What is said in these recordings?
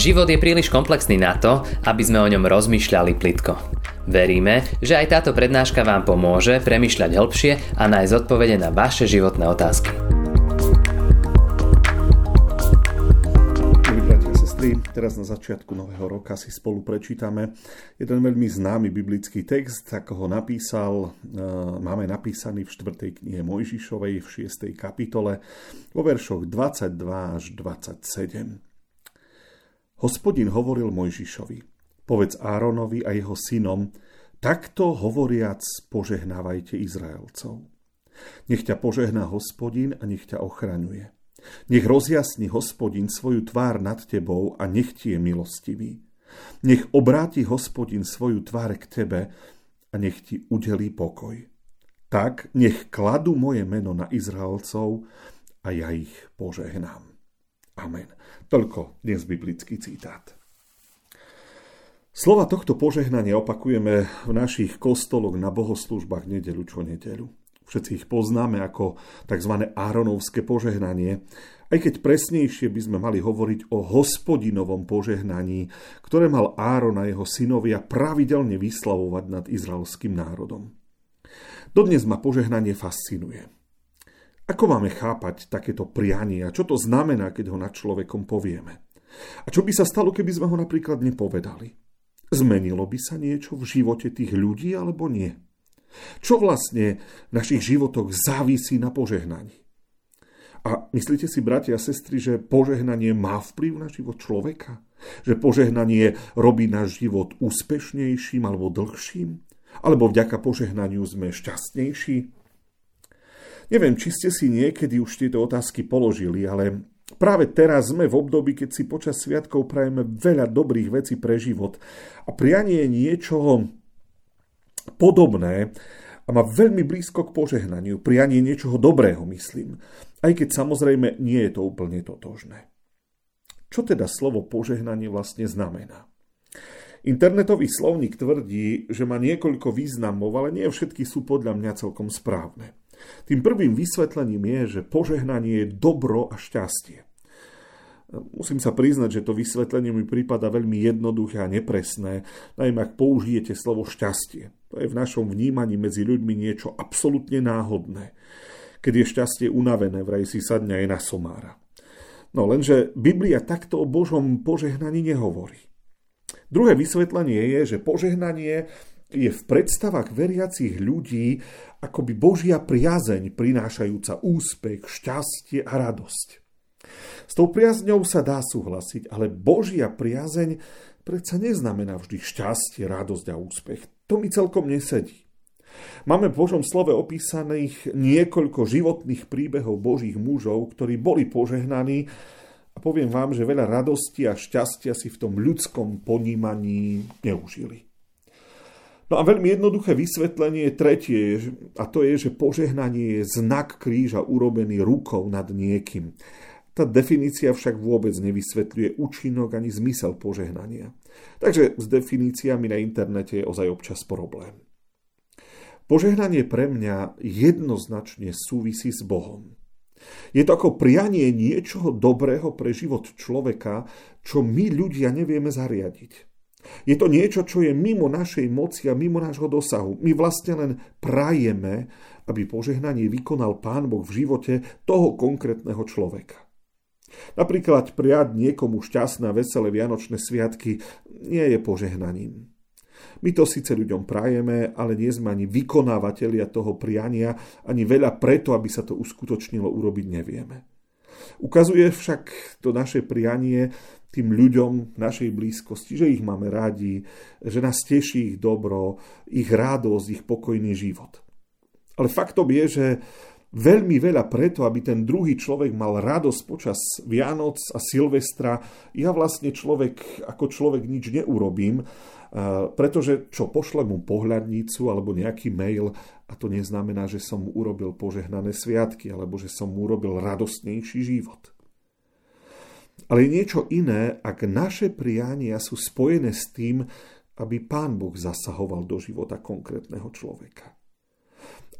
Život je príliš komplexný na to, aby sme o ňom rozmýšľali plitko. Veríme, že aj táto prednáška vám pomôže premyšľať hĺbšie a nájsť odpovede na vaše životné otázky. teraz na začiatku nového roka si spolu prečítame jeden veľmi známy biblický text, ako ho napísal, e, máme napísaný v 4. knihe Mojžišovej v 6. kapitole vo veršoch 22 až 27. Hospodin hovoril Mojžišovi, povedz Áronovi a jeho synom, takto hovoriac požehnávajte Izraelcov. Nech ťa požehná hospodin a nech ťa ochraňuje. Nech rozjasni hospodin svoju tvár nad tebou a nech ti je milostivý. Nech obráti hospodin svoju tvár k tebe a nech ti udelí pokoj. Tak nech kladu moje meno na Izraelcov a ja ich požehnám. Amen. Toľko dnes biblický citát. Slova tohto požehnania opakujeme v našich kostoloch na bohoslužbách nedelu čo nedelu. Všetci ich poznáme ako tzv. Áronovské požehnanie, aj keď presnejšie by sme mali hovoriť o hospodinovom požehnaní, ktoré mal Áron a jeho synovia pravidelne vyslavovať nad izraelským národom. Dodnes ma požehnanie fascinuje. Ako máme chápať takéto prianie a čo to znamená, keď ho nad človekom povieme? A čo by sa stalo, keby sme ho napríklad nepovedali? Zmenilo by sa niečo v živote tých ľudí alebo nie? Čo vlastne v našich životoch závisí na požehnaní? A myslíte si, bratia a sestry, že požehnanie má vplyv na život človeka? Že požehnanie robí náš život úspešnejším alebo dlhším? Alebo vďaka požehnaniu sme šťastnejší? Neviem, či ste si niekedy už tieto otázky položili, ale práve teraz sme v období, keď si počas sviatkov prajeme veľa dobrých vecí pre život a prianie niečoho podobné a má veľmi blízko k požehnaniu, prianie niečoho dobrého, myslím. Aj keď samozrejme nie je to úplne totožné. Čo teda slovo požehnanie vlastne znamená? Internetový slovník tvrdí, že má niekoľko významov, ale nie všetky sú podľa mňa celkom správne. Tým prvým vysvetlením je, že požehnanie je dobro a šťastie. Musím sa priznať, že to vysvetlenie mi prípada veľmi jednoduché a nepresné, najmä ak použijete slovo šťastie. To je v našom vnímaní medzi ľuďmi niečo absolútne náhodné. Keď je šťastie unavené, vraj si sadne aj na somára. No lenže Biblia takto o Božom požehnaní nehovorí. Druhé vysvetlenie je, že požehnanie je v predstavách veriacich ľudí akoby Božia priazeň prinášajúca úspech, šťastie a radosť. S tou priazňou sa dá súhlasiť, ale Božia priazeň predsa neznamená vždy šťastie, radosť a úspech. To mi celkom nesedí. Máme v Božom slove opísaných niekoľko životných príbehov Božích mužov, ktorí boli požehnaní a poviem vám, že veľa radosti a šťastia si v tom ľudskom ponímaní neužili. No a veľmi jednoduché vysvetlenie tretie, a to je, že požehnanie je znak kríža urobený rukou nad niekým. Tá definícia však vôbec nevysvetľuje účinok ani zmysel požehnania. Takže s definíciami na internete je ozaj občas problém. Požehnanie pre mňa jednoznačne súvisí s Bohom. Je to ako prianie niečoho dobrého pre život človeka, čo my ľudia nevieme zariadiť. Je to niečo, čo je mimo našej moci a mimo nášho dosahu. My vlastne len prajeme, aby požehnanie vykonal Pán Boh v živote toho konkrétneho človeka. Napríklad prijať niekomu šťastné a veselé Vianočné sviatky nie je požehnaním. My to síce ľuďom prajeme, ale nie sme ani vykonávateľia toho priania, ani veľa preto, aby sa to uskutočnilo, urobiť nevieme. Ukazuje však to naše prianie tým ľuďom našej blízkosti, že ich máme radi, že nás teší ich dobro, ich radosť, ich pokojný život. Ale faktom je, že veľmi veľa preto, aby ten druhý človek mal radosť počas Vianoc a Silvestra, ja vlastne človek ako človek nič neurobím, pretože čo pošlem mu pohľadnicu alebo nejaký mail a to neznamená, že som mu urobil požehnané sviatky alebo že som mu urobil radostnejší život. Ale je niečo iné, ak naše priania sú spojené s tým, aby Pán Boh zasahoval do života konkrétneho človeka.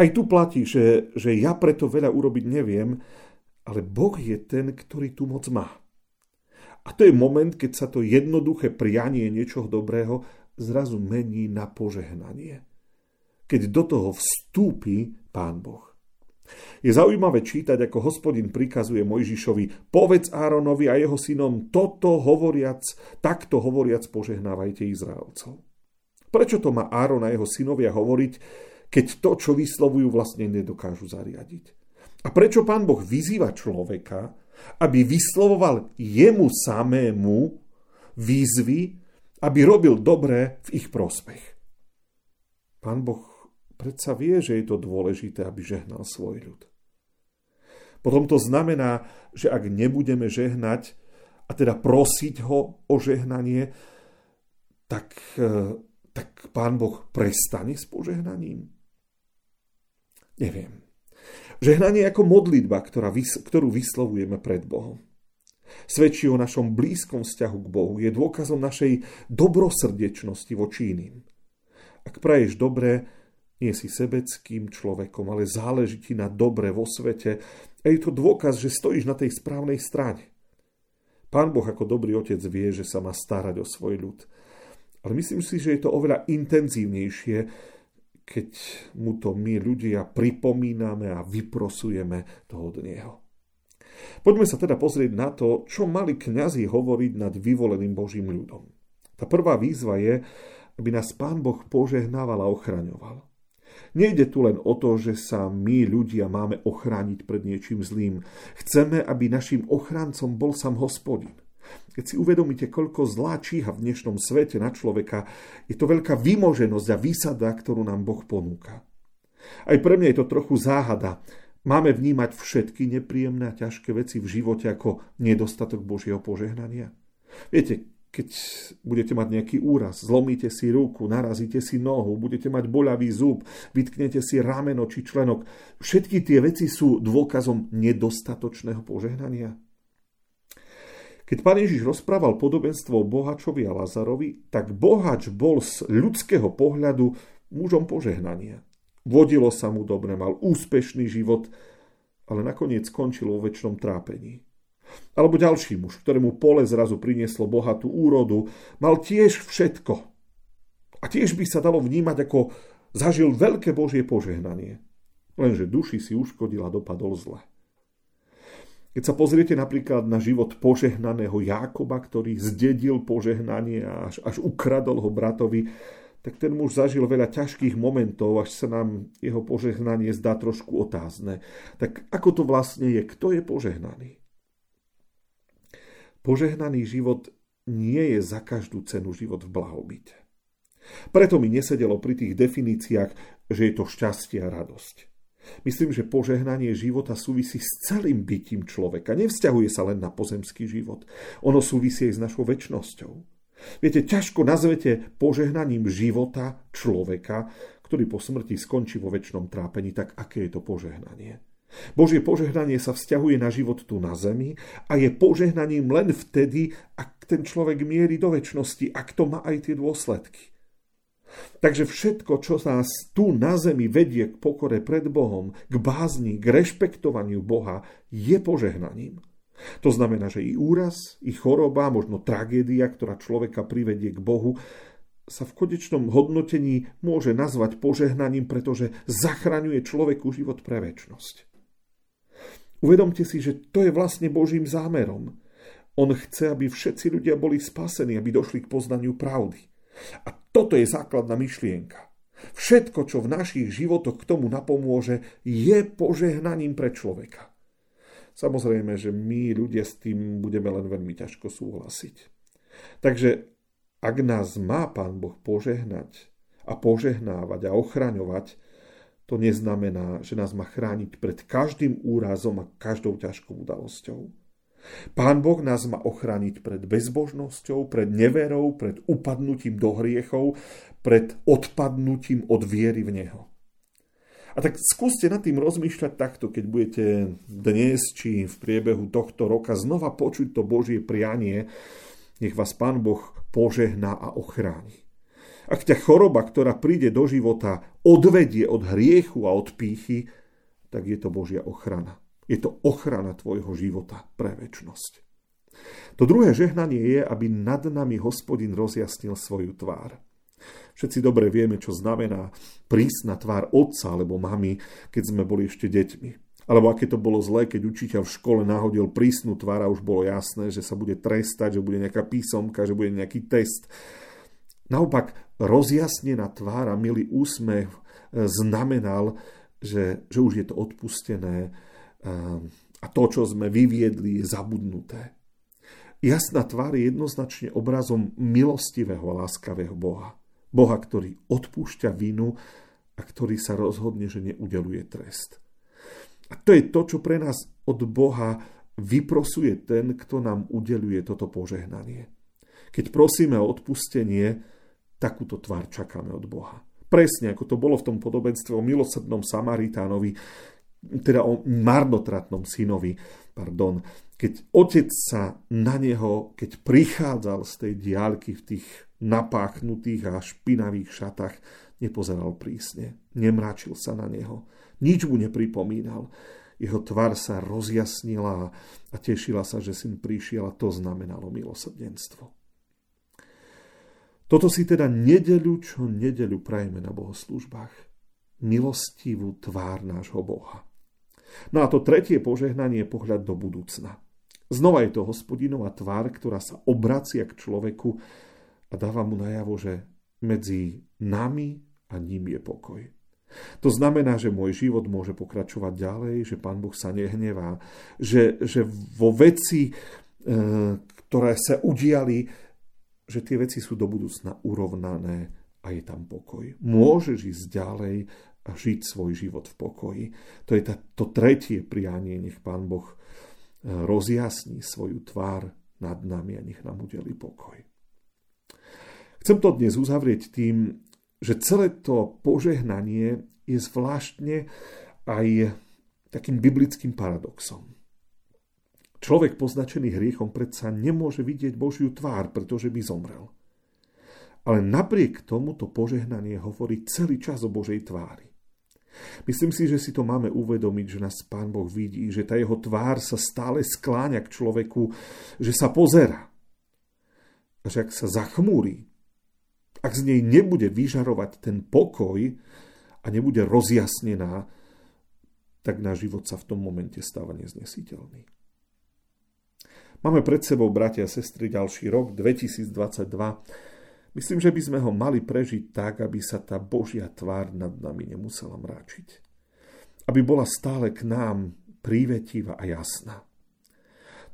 Aj tu platí, že, že ja preto veľa urobiť neviem, ale Boh je ten, ktorý tu moc má. A to je moment, keď sa to jednoduché prianie niečoho dobrého zrazu mení na požehnanie. Keď do toho vstúpi Pán Boh. Je zaujímavé čítať, ako hospodin prikazuje Mojžišovi, povedz Áronovi a jeho synom, toto hovoriac, takto hovoriac požehnávajte Izraelcov. Prečo to má Áron a jeho synovia hovoriť, keď to, čo vyslovujú, vlastne nedokážu zariadiť? A prečo pán Boh vyzýva človeka, aby vyslovoval jemu samému výzvy, aby robil dobré v ich prospech. Pán Boh predsa vie, že je to dôležité, aby žehnal svoj ľud. Potom to znamená, že ak nebudeme žehnať, a teda prosiť ho o žehnanie, tak, e, tak pán Boh prestane s požehnaním? Neviem. Žehnanie ako modlitba, ktorú vyslovujeme pred Bohom. Svedčí o našom blízkom vzťahu k Bohu, je dôkazom našej dobrosrdečnosti voči iným. Ak praješ dobre, nie si sebeckým človekom, ale záleží ti na dobre vo svete a je to dôkaz, že stojíš na tej správnej strane. Pán Boh ako dobrý otec vie, že sa má starať o svoj ľud. Ale myslím si, že je to oveľa intenzívnejšie, keď mu to my ľudia pripomíname a vyprosujeme to od Neho. Poďme sa teda pozrieť na to, čo mali kňazi hovoriť nad vyvoleným Božím ľudom. Tá prvá výzva je, aby nás Pán Boh požehnával a ochraňoval. Nejde tu len o to, že sa my ľudia máme ochrániť pred niečím zlým. Chceme, aby našim ochráncom bol sám hospodin. Keď si uvedomíte, koľko zlá číha v dnešnom svete na človeka, je to veľká vymoženosť a výsada, ktorú nám Boh ponúka. Aj pre mňa je to trochu záhada. Máme vnímať všetky nepríjemné a ťažké veci v živote ako nedostatok Božieho požehnania. Viete, keď budete mať nejaký úraz, zlomíte si ruku, narazíte si nohu, budete mať boľavý zub, vytknete si rameno či členok, všetky tie veci sú dôkazom nedostatočného požehnania. Keď pán Ježiš rozprával podobenstvo o bohačovi a Lazarovi, tak bohač bol z ľudského pohľadu mužom požehnania. Vodilo sa mu dobre, mal úspešný život, ale nakoniec skončil vo väčšnom trápení. Alebo ďalší muž, ktorému pole zrazu prinieslo bohatú úrodu, mal tiež všetko. A tiež by sa dalo vnímať, ako zažil veľké Božie požehnanie. Lenže duši si uškodil a dopadol zle. Keď sa pozriete napríklad na život požehnaného Jákoba, ktorý zdedil požehnanie a až, až ukradol ho bratovi, tak ten muž zažil veľa ťažkých momentov, až sa nám jeho požehnanie zdá trošku otázne. Tak ako to vlastne je? Kto je požehnaný? Požehnaný život nie je za každú cenu život v blahobite. Preto mi nesedelo pri tých definíciách, že je to šťastie a radosť. Myslím, že požehnanie života súvisí s celým bytím človeka. Nevzťahuje sa len na pozemský život. Ono súvisí aj s našou väčšnosťou. Viete, ťažko nazvete požehnaním života človeka, ktorý po smrti skončí vo väčšnom trápení, tak aké je to požehnanie? Božie požehnanie sa vzťahuje na život tu na zemi a je požehnaním len vtedy, ak ten človek mierí do väčšnosti, ak to má aj tie dôsledky. Takže všetko, čo nás tu na zemi vedie k pokore pred Bohom, k bázni, k rešpektovaniu Boha, je požehnaním. To znamená, že i úraz, i choroba, možno tragédia, ktorá človeka privedie k Bohu, sa v konečnom hodnotení môže nazvať požehnaním, pretože zachraňuje človeku život pre väčnosť. Uvedomte si, že to je vlastne Božím zámerom. On chce, aby všetci ľudia boli spasení, aby došli k poznaniu pravdy. A toto je základná myšlienka. Všetko, čo v našich životoch k tomu napomôže, je požehnaním pre človeka. Samozrejme, že my ľudia s tým budeme len veľmi ťažko súhlasiť. Takže ak nás má Pán Boh požehnať a požehnávať a ochraňovať, to neznamená, že nás má chrániť pred každým úrazom a každou ťažkou udalosťou. Pán Boh nás má ochrániť pred bezbožnosťou, pred neverou, pred upadnutím do hriechov, pred odpadnutím od viery v Neho. A tak skúste nad tým rozmýšľať takto, keď budete dnes či v priebehu tohto roka znova počuť to Božie prianie, nech vás Pán Boh požehná a ochráni. Ak ťa choroba, ktorá príde do života, odvedie od hriechu a od pýchy, tak je to Božia ochrana. Je to ochrana tvojho života pre väčnosť. To druhé žehnanie je, aby nad nami hospodin rozjasnil svoju tvár. Všetci dobre vieme, čo znamená prísna tvár otca alebo mamy, keď sme boli ešte deťmi. Alebo aké to bolo zlé, keď učiteľ v škole nahodil prísnu tvár a už bolo jasné, že sa bude trestať, že bude nejaká písomka, že bude nejaký test. Naopak, rozjasnená tvár a milý úsmev e, znamenal, že, že už je to odpustené e, a to, čo sme vyviedli, je zabudnuté. Jasná tvár je jednoznačne obrazom milostivého a láskavého Boha. Boha, ktorý odpúšťa vinu a ktorý sa rozhodne, že neudeluje trest. A to je to, čo pre nás od Boha vyprosuje ten, kto nám udeluje toto požehnanie. Keď prosíme o odpustenie, takúto tvár čakáme od Boha. Presne ako to bolo v tom podobenstve o milosrdnom Samaritánovi, teda o marnotratnom synovi, pardon, keď otec sa na neho, keď prichádzal z tej diálky v tých napáchnutých a špinavých šatách, nepozeral prísne, nemračil sa na neho, nič mu nepripomínal. Jeho tvár sa rozjasnila a tešila sa, že syn prišiel a to znamenalo milosrdenstvo. Toto si teda nedeľu čo nedeľu prajeme na bohoslužbách. Milostivú tvár nášho Boha. No a to tretie požehnanie je pohľad do budúcna. Znova je to hospodinová tvár, ktorá sa obracia k človeku a dáva mu najavo, že medzi nami a ním je pokoj. To znamená, že môj život môže pokračovať ďalej, že Pán Boh sa nehnevá, že, že vo veci, e, ktoré sa udiali, že tie veci sú do budúcna urovnané a je tam pokoj. Môžeš ísť ďalej a žiť svoj život v pokoji. To je to tretie prianie, nech Pán Boh e, rozjasní svoju tvár nad nami a nech nám udeli pokoj. Chcem to dnes uzavrieť tým, že celé to požehnanie je zvláštne aj takým biblickým paradoxom. Človek poznačený hriechom predsa nemôže vidieť Božiu tvár, pretože by zomrel. Ale napriek tomu to požehnanie hovorí celý čas o Božej tvári. Myslím si, že si to máme uvedomiť, že nás Pán Boh vidí, že tá jeho tvár sa stále skláňa k človeku, že sa pozera. A že ak sa zachmúri, ak z nej nebude vyžarovať ten pokoj a nebude rozjasnená, tak náš život sa v tom momente stáva neznesiteľný. Máme pred sebou, bratia a sestry, ďalší rok 2022 Myslím, že by sme ho mali prežiť tak, aby sa tá Božia tvár nad nami nemusela mráčiť. Aby bola stále k nám prívetivá a jasná.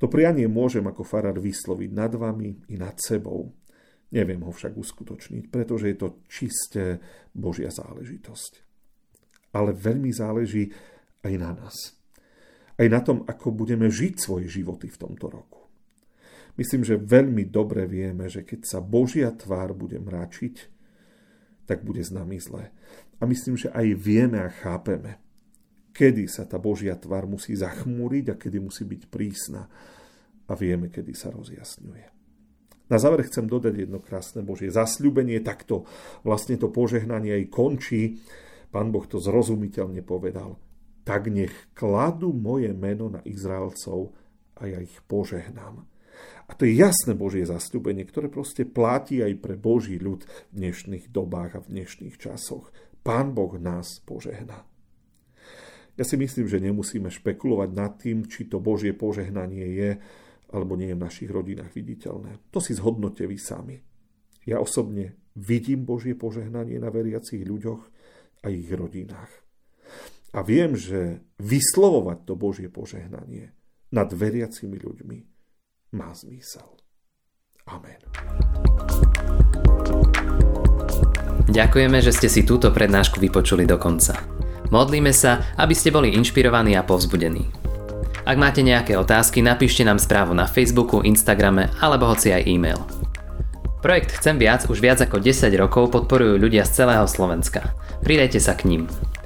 To prianie môžem ako farár vysloviť nad vami i nad sebou. Neviem ho však uskutočniť, pretože je to čisté Božia záležitosť. Ale veľmi záleží aj na nás. Aj na tom, ako budeme žiť svoje životy v tomto roku. Myslím, že veľmi dobre vieme, že keď sa Božia tvár bude mračiť, tak bude s nami zle. A myslím, že aj vieme a chápeme, kedy sa tá Božia tvár musí zachmúriť a kedy musí byť prísna. A vieme, kedy sa rozjasňuje. Na záver chcem dodať jedno krásne Božie zasľúbenie, takto vlastne to požehnanie aj končí. Pán Boh to zrozumiteľne povedal. Tak nech kladú moje meno na Izraelcov a ja ich požehnám. A to je jasné Božie zastúpenie, ktoré proste platí aj pre Boží ľud v dnešných dobách a v dnešných časoch. Pán Boh nás požehná. Ja si myslím, že nemusíme špekulovať nad tým, či to Božie požehnanie je alebo nie je v našich rodinách viditeľné. To si zhodnote vy sami. Ja osobne vidím Božie požehnanie na veriacich ľuďoch a ich rodinách. A viem, že vyslovovať to Božie požehnanie nad veriacimi ľuďmi má zmysel. Amen. Ďakujeme, že ste si túto prednášku vypočuli do konca. Modlíme sa, aby ste boli inšpirovaní a povzbudení. Ak máte nejaké otázky, napíšte nám správu na Facebooku, Instagrame alebo hoci aj e-mail. Projekt Chcem viac už viac ako 10 rokov podporujú ľudia z celého Slovenska. Pridajte sa k ním.